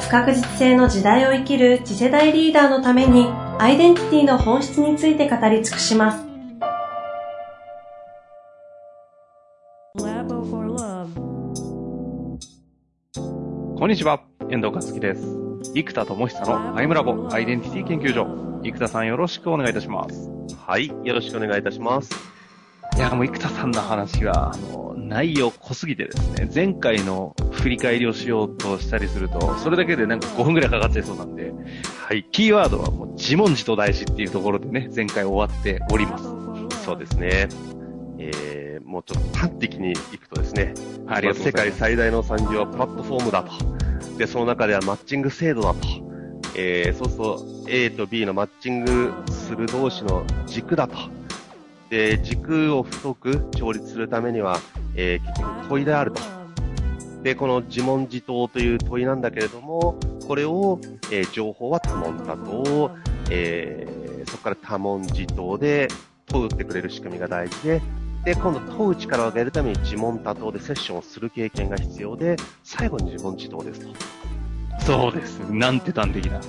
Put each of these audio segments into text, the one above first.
不確実性の時代を生きる次世代リーダーのためにアイデンティティの本質について語り尽くします。こんにちは、遠藤和樹です。生田智久のアイムラボアイデンティティ研究所。生田さんよろしくお願いいたします。はい、よろしくお願いいたします。いや、もう生田さんの話が、あの、内容濃すぎてですね、前回の振り返りをしようとしたりすると、それだけでなんか5分くらいかかっちゃいそうなんで、はい、キーワードはもう自問自答大事っていうところでね、前回終わっております。そうですね。えー、もうちょっと端的にいくとですね、ありがとう世界最大の産業はプラットフォームだと。で、その中ではマッチング制度だと。えー、そうすると A と B のマッチングする同士の軸だと。で、軸を太く調律するためには、えー、結局問いであると。で、この自問自答という問いなんだけれども、これを、えー、情報は多問多答、えー、そこから多問自答で問うってくれる仕組みが大事で、で、今度問う力を上げるために自問多答でセッションをする経験が必要で、最後に自問自答ですと。そうです。なんて端的だ。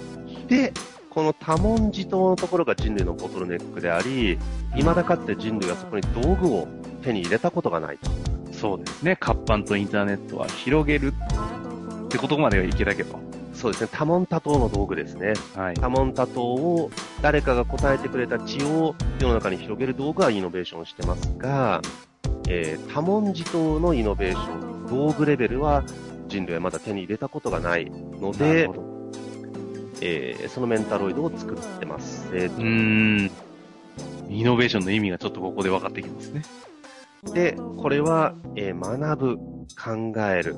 で、この多問自答のところが人類のボトルネックであり、未だかつて人類はそこに道具を手に入れたことがないと。そうですね。活版とインターネットは広げるってことまではいけたけど。そうですね。多問多答の道具ですね。はい、多問多答を誰かが答えてくれた知を世の中に広げる道具はイノベーションしてますが、えー、多問自答のイノベーション、道具レベルは人類はまだ手に入れたことがないので、えー、そのメンタロイドを作ってます。えー、うん。イノベーションの意味がちょっとここで分かってきますね。で、これは、えー、学ぶ、考える、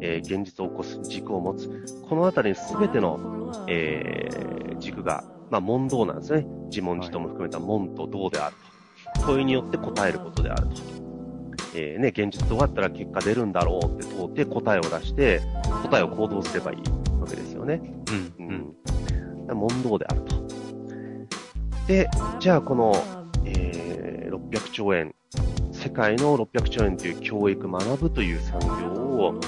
えー、現実を起こす、軸を持つ。このあたりに全ての、えー、軸が、まあ、問答なんですね。自問自答も含めた問と答であると。問いによって答えることであると。えー、ね、現実どうやったら結果出るんだろうって問って答えを出して、答えを行動すればいいわけですよね。うん。うん。問答であると。で、じゃあこの、えー、600兆円世界の600兆円という教育、学ぶという産業を、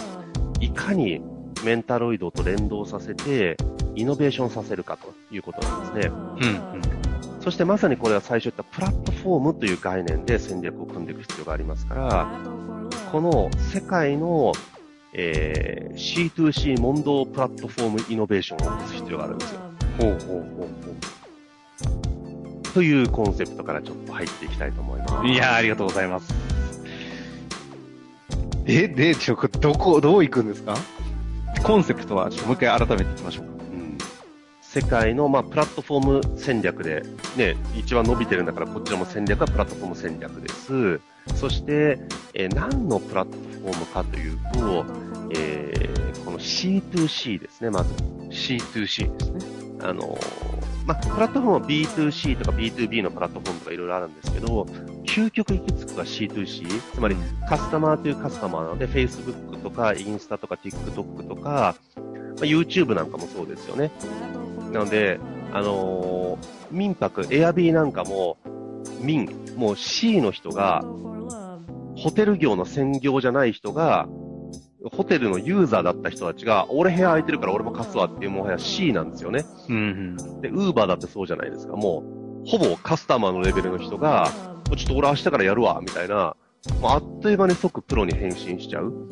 いかにメンタロイドと連動させて、イノベーションさせるかということなんですね。うん、うん。そしてまさにこれは最初言ったプラットフォームという概念で戦略を組んでいく必要がありますから、この世界の、えー、C2C 問答プラットフォームイノベーションを起こす必要があるんですよ。ほうほうほうほう。というコンセプトからちょっと入っていきたいと思います。いやありがとうございます。え、で、ちょ、どこ、どう行くんですか？コンセプトは、ちょっともう一回改めていきましょうか。うん。世界の、まあ、プラットフォーム戦略で、ね、一番伸びてるんだから、こちらも戦略はプラットフォーム戦略です。そして、えー、何のプラットフォームかというと、えー、この C2C ですね、まず。C2C ですね。あのーまあ、プラットフォームは B2C とか B2B のプラットフォームとかいろいろあるんですけど、究極行き着くは C2C、つまりカスタマーというカスタマーなので、Facebook とかインスタとか TikTok とか、まあ、YouTube なんかもそうですよね。なので、あのー、民泊、Airb なんかも、民、もう C の人が、ホテル業の専業じゃない人が、ホテルのユーザーだった人たちが、俺部屋空いてるから俺も貸すわっていうもはや C なんですよね。うん、うん。で、ウーバーだってそうじゃないですか。もう、ほぼカスタマーのレベルの人が、ちょっと俺明日からやるわ、みたいな、もうあっという間に即プロに変身しちゃう。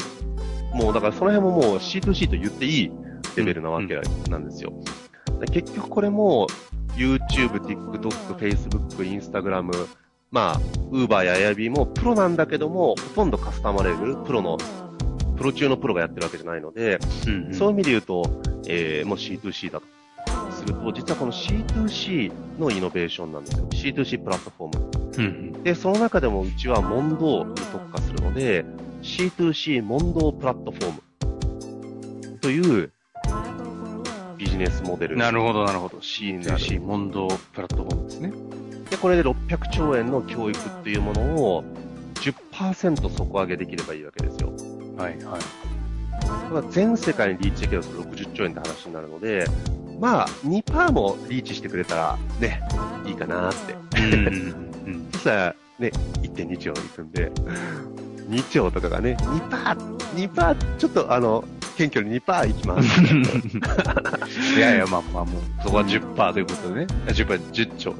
もうだからその辺ももう C2C と言っていいレベルなわけなんですよ。うん、結局これも YouTube、TikTok、Facebook、Instagram、まあ、Uber や Airb もプロなんだけども、ほとんどカスタマーレベル、プロのプロ中のプロがやってるわけじゃないので、うんうん、そういう意味で言うと、えー、もう C2C だと。すると、実はこの C2C のイノベーションなんですよ。C2C プラットフォーム。うんうん、で、その中でもうちは問答に特化するので、C2C 問答プラットフォームという、ジネスモデル。なるほど、なるほど。になる C2C 問答プラットフォームですね。で、これで600兆円の教育っていうものを10%底上げできればいいわけですよ。はい、はい。これは全世界にリーチできると60兆円って話になるので、まあ、2%もリーチしてくれたら、ね、いいかなって。そしたら、ね、1.2兆いくんで、2兆とかがね、2%、2%、ちょっとあの、謙虚に2%いきます。いやいや、まあまあ、もう、そこは10%ということでね。10%、10兆。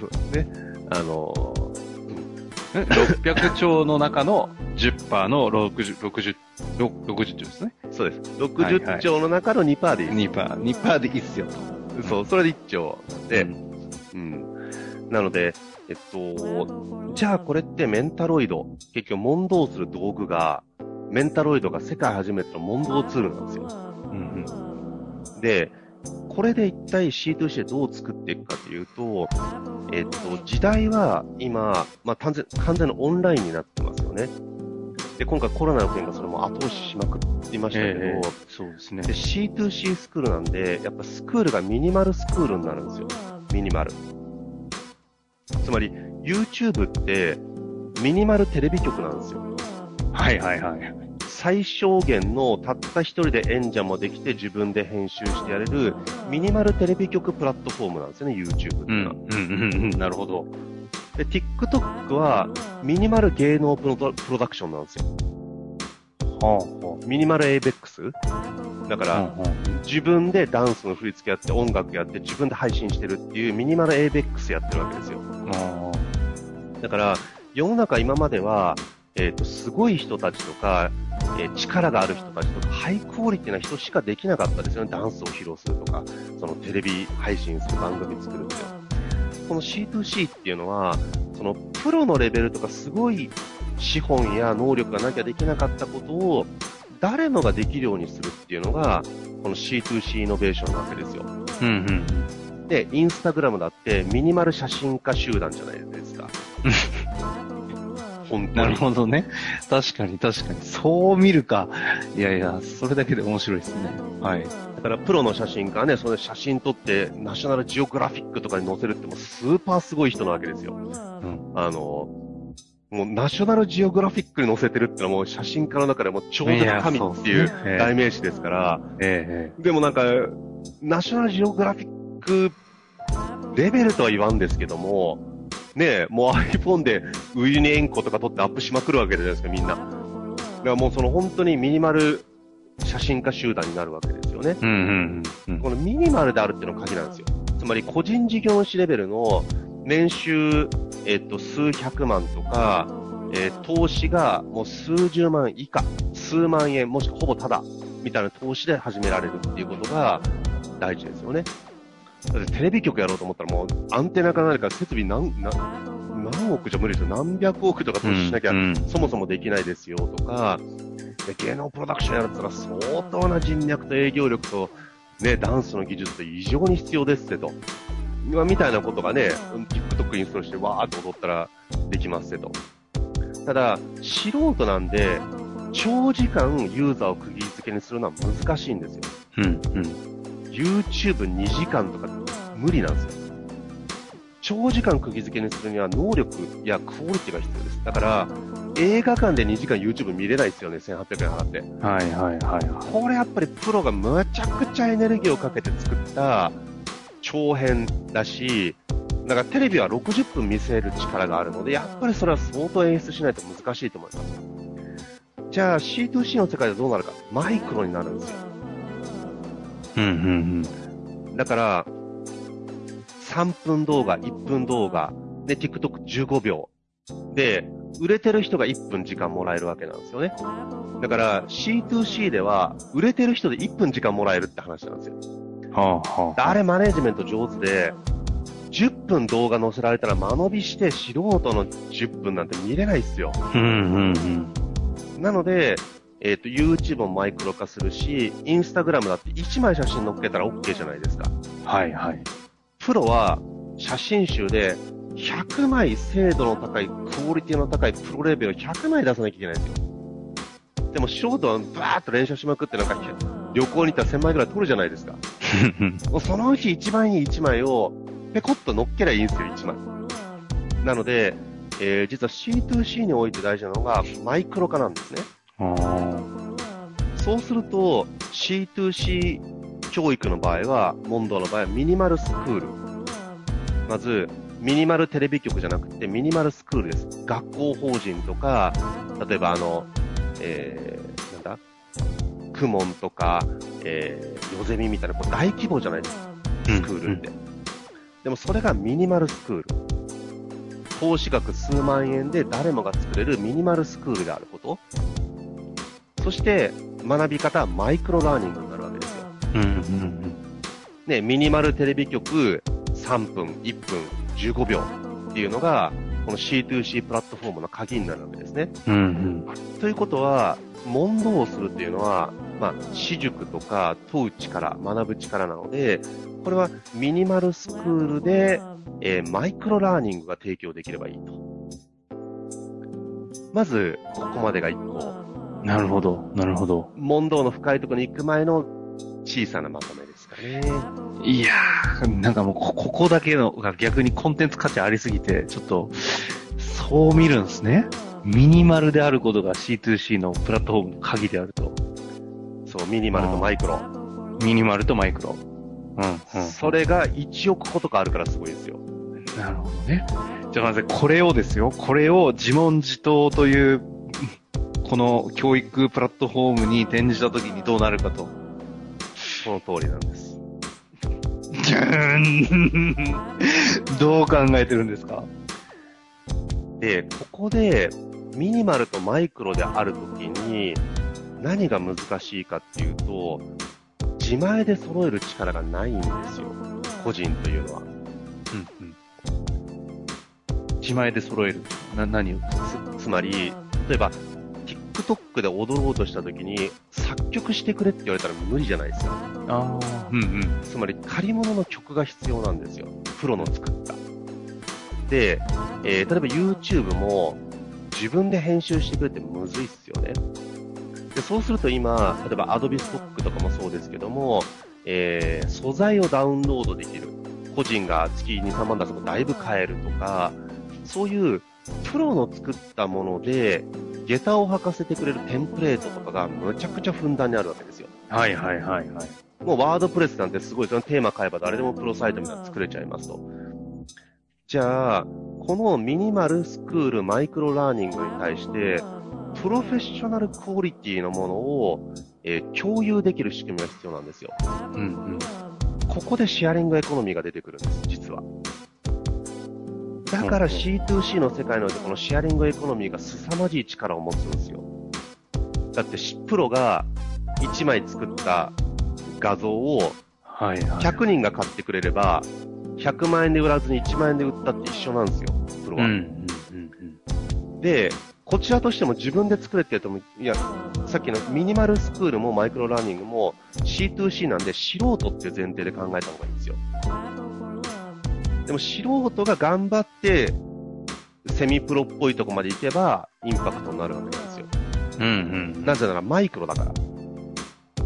そうですね。あの、600兆の中の10%の60、60、60兆ですね。そうです。はいはい60兆の中の2%でいいです。2%、2%でいいっすよと。そう、それで1兆で、うんうん。なので、えっと、じゃあこれってメンタロイド、結局問答する道具が、メンタロイドが世界初めての問答ツールなんですよ。うんで、これで一体 C2C でどう作っていくかというと、えっと、時代は今、まあ、完全、完全のオンラインになってますよね。で、今回コロナの件がそれも後押ししまくってましたけど、ええそうですねで、。C2C スクールなんで、やっぱスクールがミニマルスクールになるんですよ。ミニマル。つまり、YouTube って、ミニマルテレビ局なんですよ。はいはいはい。最小限のたった一人で演者もできて自分で編集してやれるミニマルテレビ局プラットフォームなんですよね、YouTube ってうん、いうのは。うん、うん、うん、なるほど。で、TikTok はミニマル芸能プロダプロダクションなんですよ。はあ、はミニマル ABEX? だから、あ。自分でダンスの振り付けやって音楽やって自分で配信してるっていうミニマル ABEX やってるわけですよ。あだから、世の中今までは、えっ、と、すごい人たちとか、えー力がある人たちとか、ハイクオリティな人しかできなかったですよね。ダンスを披露するとか、そのテレビ配信する番組作るっていうのは。この C2C っていうのは、そのプロのレベルとかすごい資本や能力がなきゃできなかったことを、誰もができるようにするっていうのが、この C2C イノベーションなわけですよ。うん、うん。で、インスタグラムだってミニマル写真家集団じゃないですか。本当に。なるほどね。確かに確かに。そう見るか。いやいや、それだけで面白いですね。はい。だからプロの写真家はね、それ写真撮って、ナショナルジオグラフィックとかに載せるってもうスーパーすごい人なわけですよ。うん。あの、もうナショナルジオグラフィックに載せてるってのはもう写真家の中でも超絶神っていうえ代名詞ですから、ええでもなんか、ナショナルジオグラフィックレベルとは言わんですけども、ねえ、もう iPhone でウユニ塩湖とか撮ってアップしまくるわけじゃないですか、みんな。だからもうその本当にミニマル写真家集団になるわけですよね。うん、うん、うん。このミニマルであるっていうのが鍵なんですよ。つまり個人事業主レベルの年収、えっと、数百万とか、えー投資がもう数十万以下、数万円、もしくはほぼただ、みたいな投資で始められるっていうことが大事ですよね。だってテレビ局やろうと思ったらもうアンテナか何か設備何、何何億じゃ無理ですよ。何百億とか投資しなきゃそもそもできないですよとか、で芸能プロダクションやるったら相当な人脈と営業力と、ね、ダンスの技術って異常に必要ですってと。まあみたいなことがね、TikTok インストールしてわーっと踊ったらできますってと。ただ、素人なんで、長時間ユーザーを釘付けにするのは難しいんですよ。うん、うん。YouTube2 時間とか無理なんですよ。長時間釘付けにするには能力やクオリティが必要です。だから、映画館で2時間 YouTube 見れないですよね、1800円払って。はい、はい、はい。はこれやっぱりプロがむちゃくちゃエネルギーをかけて作った長編だし、だからテレビは60分見せる力があるので、やっぱりそれは相当演出しないと難しいと思います。じゃあ C2C の世界でどうなるか、マイクロになるんですよ。い。うん、うん、だから、3分動画、1分動画、で、TikTok15 秒。で、売れてる人が1分時間もらえるわけなんですよね。だから C2C では、売れてる人で1分時間もらえるって話なんですよ。うん。はあ、はあ。あれマネージメント上手で、10分動画載せられたら間延びして素人の10分なんて見れないっすよ。うん、うん、うん。なので、えっ、と、YouTube もマイクロ化するし、Instagram だって1枚写真載っけたら OK じゃないですか。はい、はい。プロは写真集で100枚精度の高い、クオリティの高いプロレベルを100枚出さなきゃいけないんですよ。でも素人はバーッと練習しまくってなんか旅行に行ったら1000枚ぐらい取るじゃないですか。そのうち一番いい1枚を、ペコッと乗っけりゃいいんですよ、1枚。なので、えー、実は C2C において大事なのが、マイクロ化なんですね。そうすると、C2C 教育の場合は、モンドの場合はミニマルスクール。まず、ミニマルテレビ局じゃなくて、ミニマルスクールです。学校法人とか、例えばあの、えー、なんだ？クモンとか、えー、ヨゼミみたいな、こう大規模じゃないですか。スクールって。うんうん、でもそれがミニマルスクール。投資額数万円で誰もが作れるミニマルスクールであること。そして、学び方はマイクロラーニングになるわけですよ。うんうんうん、ね、ミニマルテレビ局3分、1分、15秒っていうのが、この C2C プラットフォームの鍵になるわけですね。うんうん、ということは、問答をするっていうのは、まあ、私塾とか問う力、学ぶ力なので、これはミニマルスクールで、えー、マイクロラーニングが提供できればいいと。まず、ここまでが1個。なるほど、なるほど。問答の深いところに行く前の小さなまとめですかね。いやー、なんかもうこ、ここだけのが逆にコンテンツ価値ありすぎて、ちょっと、そう見るんですね。ミニマルであることが C2C のプラットフォームの鍵であると。そう、ミニマルとマイクロ。ミニマルとマイクロ。うん、うん。それが1億個とかあるからすごいですよ。なるほどね。じゃあまずこれをですよ、これを自問自答という、この教育プラットフォームに転じたときにどうなるかと。その通りなんです。どう考えてるんですか？で、ここでミニマルとマイクロであるときに何が難しいかっていうと、自前で揃える力がないんですよ。個人というのは。うんうん。自前で揃えるな、何を？つつまり、例えば、TikTok で踊ろうとした時に、作曲してくれって言われたら無理じゃないですか。ああ、うんうん。つまり、借り物の曲が必要なんですよ。プロの作った。で、えー、例えば YouTube も自分で編集してくれってむずいっすよね。で、そうすると今、例えば Adobe Stock とかもそうですけども、えー、素材をダウンロードできる。個人が月2、3万出すとだいぶ買えるとか、そういうプロの作ったもので、下駄を履かせてくれるテンプレートとかがむちゃくちゃふんだんにあるわけですよ。はいはいはいはい。もうワードプレスなんてすごい、そのテーマ変えば誰でもプロサイトみたいなの作れちゃいますと。じゃあ、このミニマルスクールマイクロラーニングに対して、プロフェッショナルクオリティのものを、えー、共有できる仕組みが必要なんですよ。うんうん。ここでシェアリングエコノミーが出てくるんです、実は。だから C2C の世界においてこのシェアリングエコノミーが凄まじい力を持つんですよ。だってプロが1枚作った画像を100人が買ってくれれば、100万円で売らずに1万円で売ったって一緒なんですよ、プロは。うんうんうん、で、こちらとしても自分で作れって言っても、いや、さっきのミニマルスクールもマイクロラーニングも C2C なんで素人って前提で考えた方がいい。んでも素人が頑張って、セミプロっぽいとこまで行けば、インパクトになるわけなんですよ。うんうん。なぜならマイクロだから。だか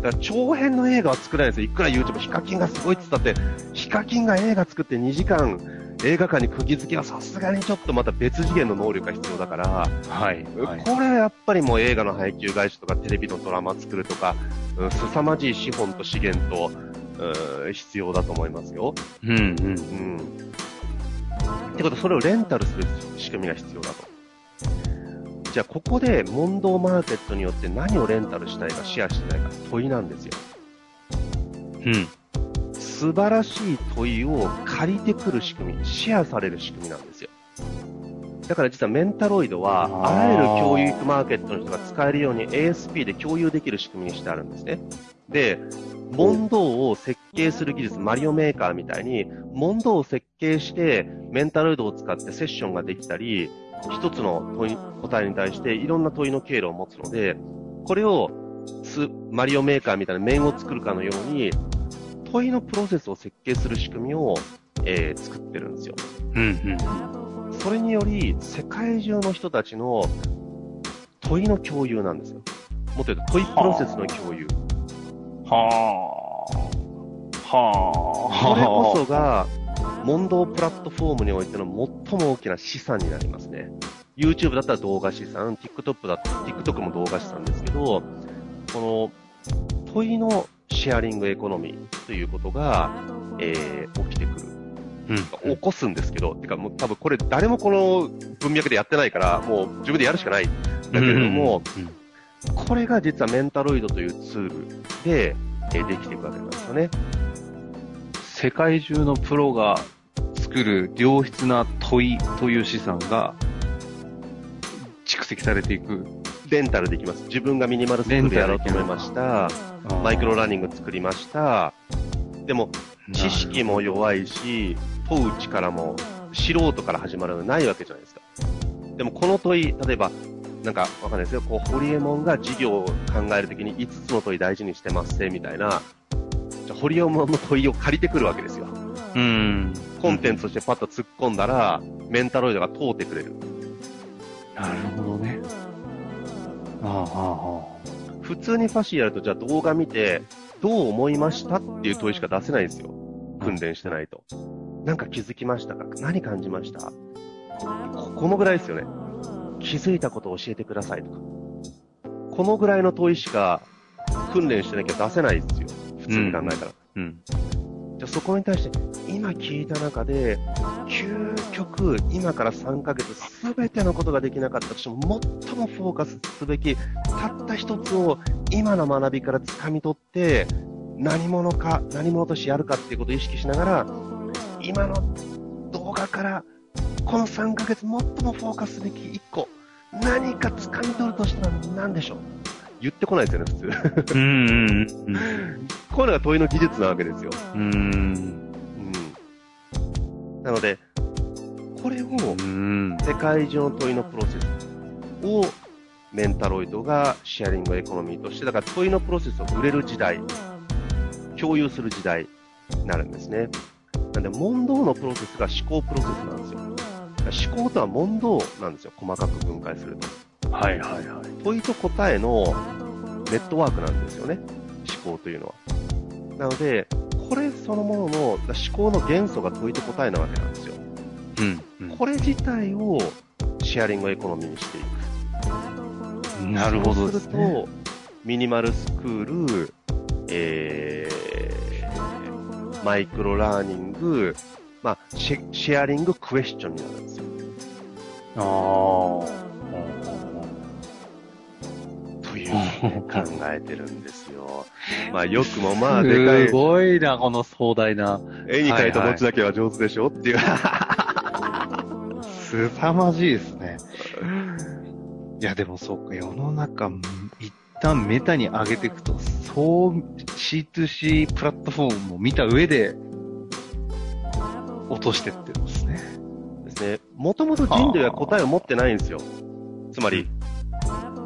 ら長編の映画は作れないんですよ。いくら YouTube、ヒカキンがすごいって言ったって、ヒカキンが映画作って2時間映画館に釘付けはさすがにちょっとまた別次元の能力が必要だから、はい。はい、これはやっぱりもう映画の配給会社とかテレビのドラマ作るとか、うん、凄まじい資本と資源と、うん、必要だと思いますよ。うん、うん、うん。ってことはそれをレンタルする仕組みが必要だと。じゃあここで問答マーケットによって何をレンタルしたいかシェアしたいか問いなんですよ。うん。素晴らしい問いを借りてくる仕組み、シェアされる仕組みなんですよ。だから実はメンタロイドは、あらゆる教育マーケットの人が使えるように ASP で共有できる仕組みにしてあるんですね。で、問答を設計する技術、マリオメーカーみたいに、問答を設計して、メンタロイドを使ってセッションができたり、一つの問い、答えに対していろんな問いの経路を持つので、これをマリオメーカーみたいな面を作るかのように、問いのプロセスを設計する仕組みを、えー、作ってるんですよ。うんうん。それにより、世界中の人たちの問いの共有なんですよ。もっと言うと問いプロセスの共有。はあ。はあ。これこそが、問答プラットフォームにおいての最も大きな資産になりますね。YouTube だったら動画資産、TikTok だ TikTok も動画資産ですけど、この問いのシェアリングエコノミーということが、えー、起きてくる。うん。起こすんですけど、てかもう多分これ誰もこの文脈でやってないから、もう自分でやるしかない。だけれども、うん、これが実はメンタロイドというツールで、えーできていくわけなんですよね。世界中のプロが作る良質な問いという資産が蓄積されていく。レンタルできます。自分がミニマルスクールやろうと思いました。マイクロラーニング作りました。でも、知識も弱いし、問う力も素人から始まるのないわけじゃないですか。でもこの問い、例えば、なんかわかんないですよ。こう、ホリエモンが事業を考えるときに5つの問い大事にしてますせ、みたいな。じゃあホリエモンの問いを借りてくるわけですよ。うん。コンテンツとしてパッと突っ込んだら、メンタロイドが通ってくれる。なるほどね。ああ、ああ、普通にファシーやると、じゃあ動画見て、どう思いましたっていう問いしか出せないんですよ。訓練してないと。なんか気づきましたか？何感じました？ここのぐらいですよね。気づいたことを教えてくださいとか。このぐらいの問いしか訓練してなきゃ出せないですよ。普通に考えたら。うん。じゃあそこに対して、今聞いた中で、究極、今から3ヶ月、すべてのことができなかったとしても、最もフォーカスすべき、たった一つを今の学びから掴み取って、何者か、何者としてやるかっていうことを意識しながら、今の動画から、この3ヶ月最もフォーカスすべき1個、何か掴み取るとしたら何でしょう？言ってこないですよね、普通。うん。うん。こういうのが問いの技術なわけですよ。うん。うん。なので、これをうん。世界中の問いのプロセスをメンタロイドがシェアリングエコノミーとして、だから問いのプロセスを売れる時代、共有する時代になるんですね。なんで、問答のプロセスが思考プロセスなんですよ。思考とは問答なんですよ。細かく分解すると。はいはいはい。問いと答えのネットワークなんですよね。思考というのは。なので、これそのものの思考の元素が問いと答えなわけなんですよ。うん。これ自体をシェアリングエコノミーにしていく。なるほどですそうするね。と、ミニマルスクール、えー、マイクロラーニング、まあシェ、シェアリングクエスチョンになるんですよ。ああ。というふうに考えてるんですよ。まあ、よくもまあ、でかいす、ごいな、この壮大な。絵に描いた餅だけは上手でしょっていう。すさまじいですね。いや、でもそうか、世の中、一旦メタに上げていくと、そう C2C プラットフォームを見た上で、落としてってですね。ですね。もともと人類は答えを持ってないんですよ。つまり、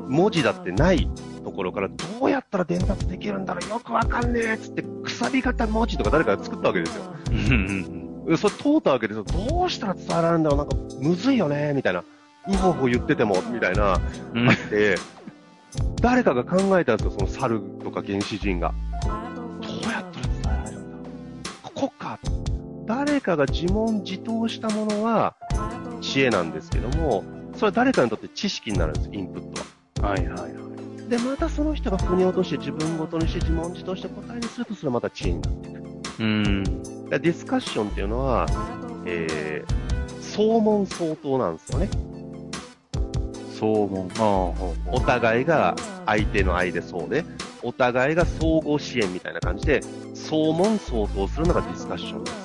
文字だってないところから、どうやったら伝達できるんだろうよくわかんねえっつって、くさび型文字とか誰かが作ったわけですよ。えそれ通ったわけですよ。どうしたら伝わるんだろうなんか、むずいよねみたいな。うほほ言ってても、みたいな、あうんって、誰かが考えたんですよ、その猿とか原始人が。どうやったら伝えられるんだここか。誰かが自問自答したものは知恵なんですけども、それは誰かにとって知識になるんです、インプットは。はいはいはい。で、またその人が腑に落として自分ごとにして自問自答して答えにすると、それはまた知恵になっていく。うん。ディスカッションっていうのは、えー、総問相当なんですよね。そうもん。ああ、ほうほお互いが相手の愛でそうで、お互いが相互支援みたいな感じで、総問相当するのがディスカッションです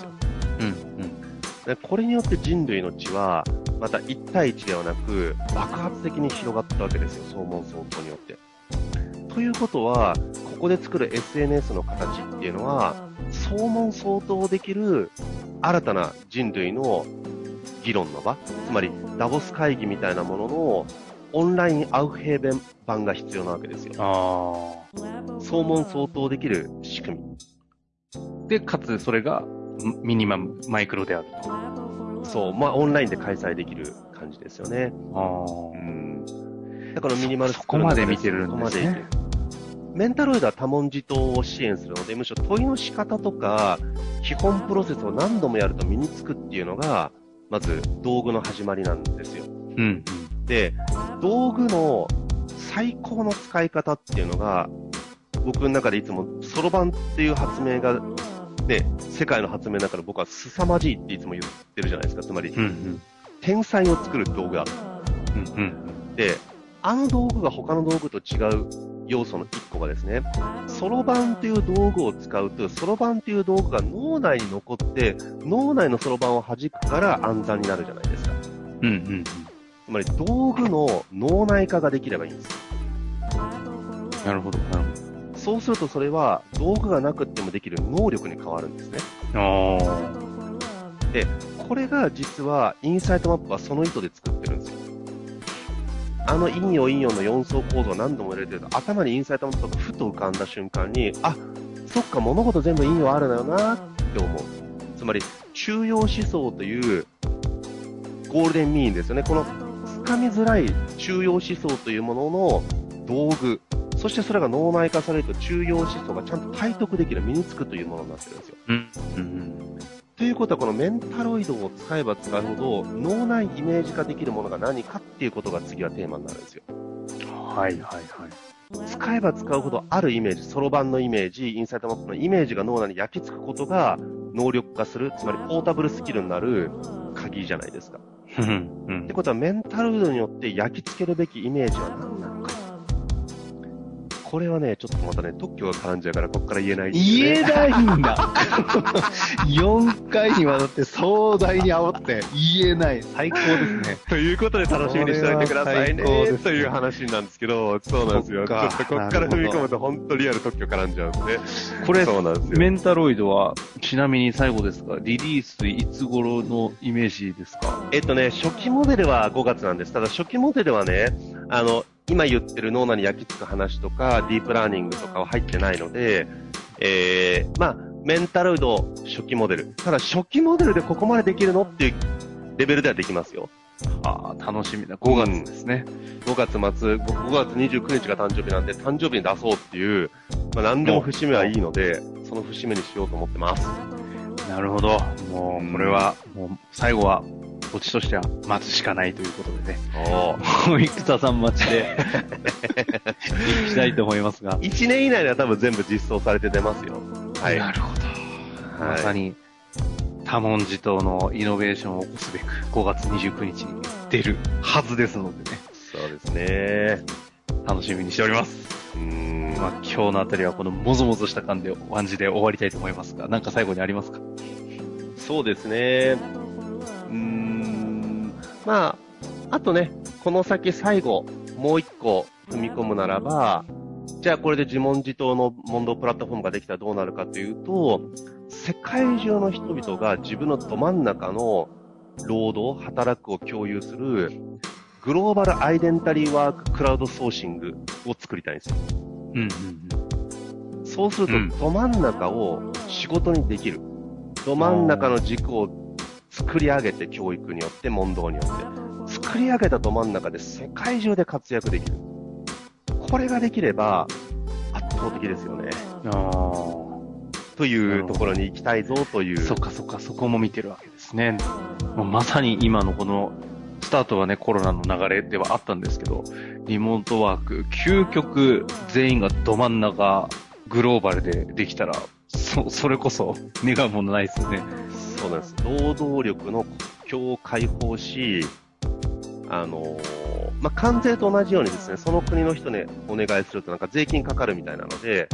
これによって人類の血は、また1対1ではなく、爆発的に広がったわけですよ、総問相当によって。ということは、ここで作る SNS の形っていうのは、総問相当できる新たな人類の議論の場、つまりダボス会議みたいなもののオンラインアウフヘーベン版が必要なわけですよ。あ総問相当できる仕組み。あ。で、かつそれがミニマム、マイクロであると。そう、まあオンラインで開催できる感じですよね。ああ。うん。だからミニマルスそこまで見てるんですねメンタロイドは多文字答を支援するので、むしろ問いの仕方とか、基本プロセスを何度もやると身につくっていうのが、まず道具の始まりなんですよ。うん。で、道具の最高の使い方っていうのが、僕の中でいつも、そろばんっていう発明が、ね、世界の発明の中で僕は凄まじいっていつも言ってるじゃないですか。つまり、うん。うん。天才を作る道具だと。うん。うん。で、あの道具が他の道具と違う要素の一個がですね、そろばんという道具を使うと、そろばんという道具が脳内に残って、脳内のそろばんを弾くから暗算になるじゃないですか。うん。うん。つまり道具の脳内化ができればいいんですよ。なるほど。なるそうするとそれは道具がなくってもできる能力に変わるんですね。で、これが実はインサイトマップはその意図で作ってるんですよ。あの陰陽陰陽の4層構造を何度も入れてると頭にインサイトマップがふと浮かんだ瞬間に、あ、そっか物事全部陰陽あるのよなって思う。つまり中庸思想というゴールデンミーンですよね。この掴みづらい中庸思想というものの道具、そしてそれが脳内化されると中庸思想がちゃんと体得できる、身につくというものになってるんですよ。あ。うん。うん。ということは、このメンタロイドを使えば使うほど、脳内イメージ化できるものが何かっていうことが次はテーマになるんですよ。はい。はい。はい。使えば使うほどあるイメージ、そろばんのイメージ、インサイトマップのイメージが脳内に焼き付くことが能力化する、つまりポータブルスキルになる鍵じゃないですか。うん。うんって。ことは、メンタロイドによって焼き付けるべきイメージは何なのか。これはね、ちょっとまたね、特許が絡んじゃうから、ここから言えないね言えないんだ。4回にわたって壮大に煽って言えない。最高ですね。ということで楽しみにしておいてくださいねという話なんですけど、そうなんですよ。ちょそっとここから踏み込むと本当リアル特許絡んじゃうんで。これ、そうなんですよ。メンタロイドは、ちなみに最後ですが、リリースいつ頃のイメージですか？えっとね、初期モデルは5月なんです。ただ初期モデルはね、あの、今言ってる脳内に焼き付く話とか、ディープラーニングとかは入ってないので、えー、まあ、メンタロイド初期モデル。ただ初期モデルでここまでできるのっていうレベルではできますよ。ああ、楽しみだ。5月ですね。5月末、5月29日が誕生日なんで、誕生日に出そうっていう、まあ、何でも節目はいいので、その節目にしようと思ってます。なるほど。もう、これは、もう、最後は、オチとしては待つしかないということでね。おもう、生田さん待ちで、行きたいと思いますが。1年以内では多分全部実装されて出ますよ。はい。なるほど。はいまさに、多文字島のイノベーションを起こすべく、5月29日に出るはずですのでね、そうですね。楽しみにしております。うーん。まあ、今日のあたりはこのもぞもぞした感じで、感じで終わりたいと思いますが、なんか最後にありますか？そうですね。まあ、あとね、この先最後、もう一個踏み込むならば、じゃあこれで自問自答の問答プラットフォームができたらどうなるかというと、世界中の人々が自分のど真ん中の労働、働くを共有する、グローバルアイデンタリーワーククラウドソーシングを作りたいんですよ。うんうんそうすると、うんど真ん中を仕事にできる。ど真ん中の軸を作り上げて、教育によって、問答によって。作り上げたど真ん中で世界中で活躍できる。これができれば、圧倒的ですよね。というところに行きたいぞという。あ。そっかそっか、そこも見てるわけですね。もうまさに今のこの、スタートはね、コロナの流れではあったんですけど、リモートワーク、究極全員がど真ん中、グローバルでできたら、そ、それこそ願うものないですよね。そうなんです。労働力の国境を解放し、あのーまあ、関税と同じようにですね、その国の人にお願いするとなんか税金かかるみたいなので、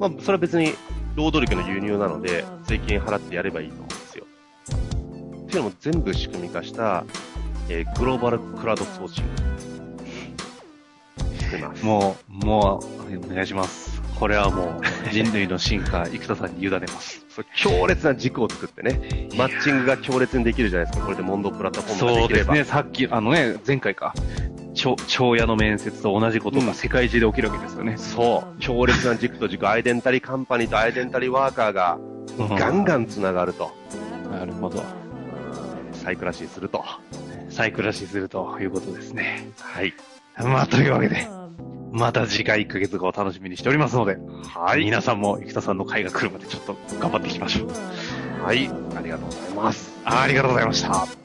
まあ、それは別に労働力の輸入なので、税金払ってやればいいと思うんですよ。っていうのも全部仕組み化した、えーグローバルクラウドソーシング。してます。もう、もう、お願いします。これはもう、人類の進化、生田さんに委ねます。強烈な軸を作ってね、マッチングが強烈にできるじゃないですか。これで問答プラットフォームができれば。そうですね、さっき、あのね、前回か、長長屋の面接と同じことが世界中で起きるわけですよね。そう。強烈な軸と軸、アイデンタリーカンパニーとアイデンタリーワーカーがガンガンつながると。なるほど。サイクラシーすると。サイクラシーするということですね。はい。まあ、というわけで、また次回1ヶ月後を楽しみにしておりますので、はい。皆さんも生田さんの回が来るまでちょっと頑張っていきましょう。はい。ありがとうございます。ありがとうございました。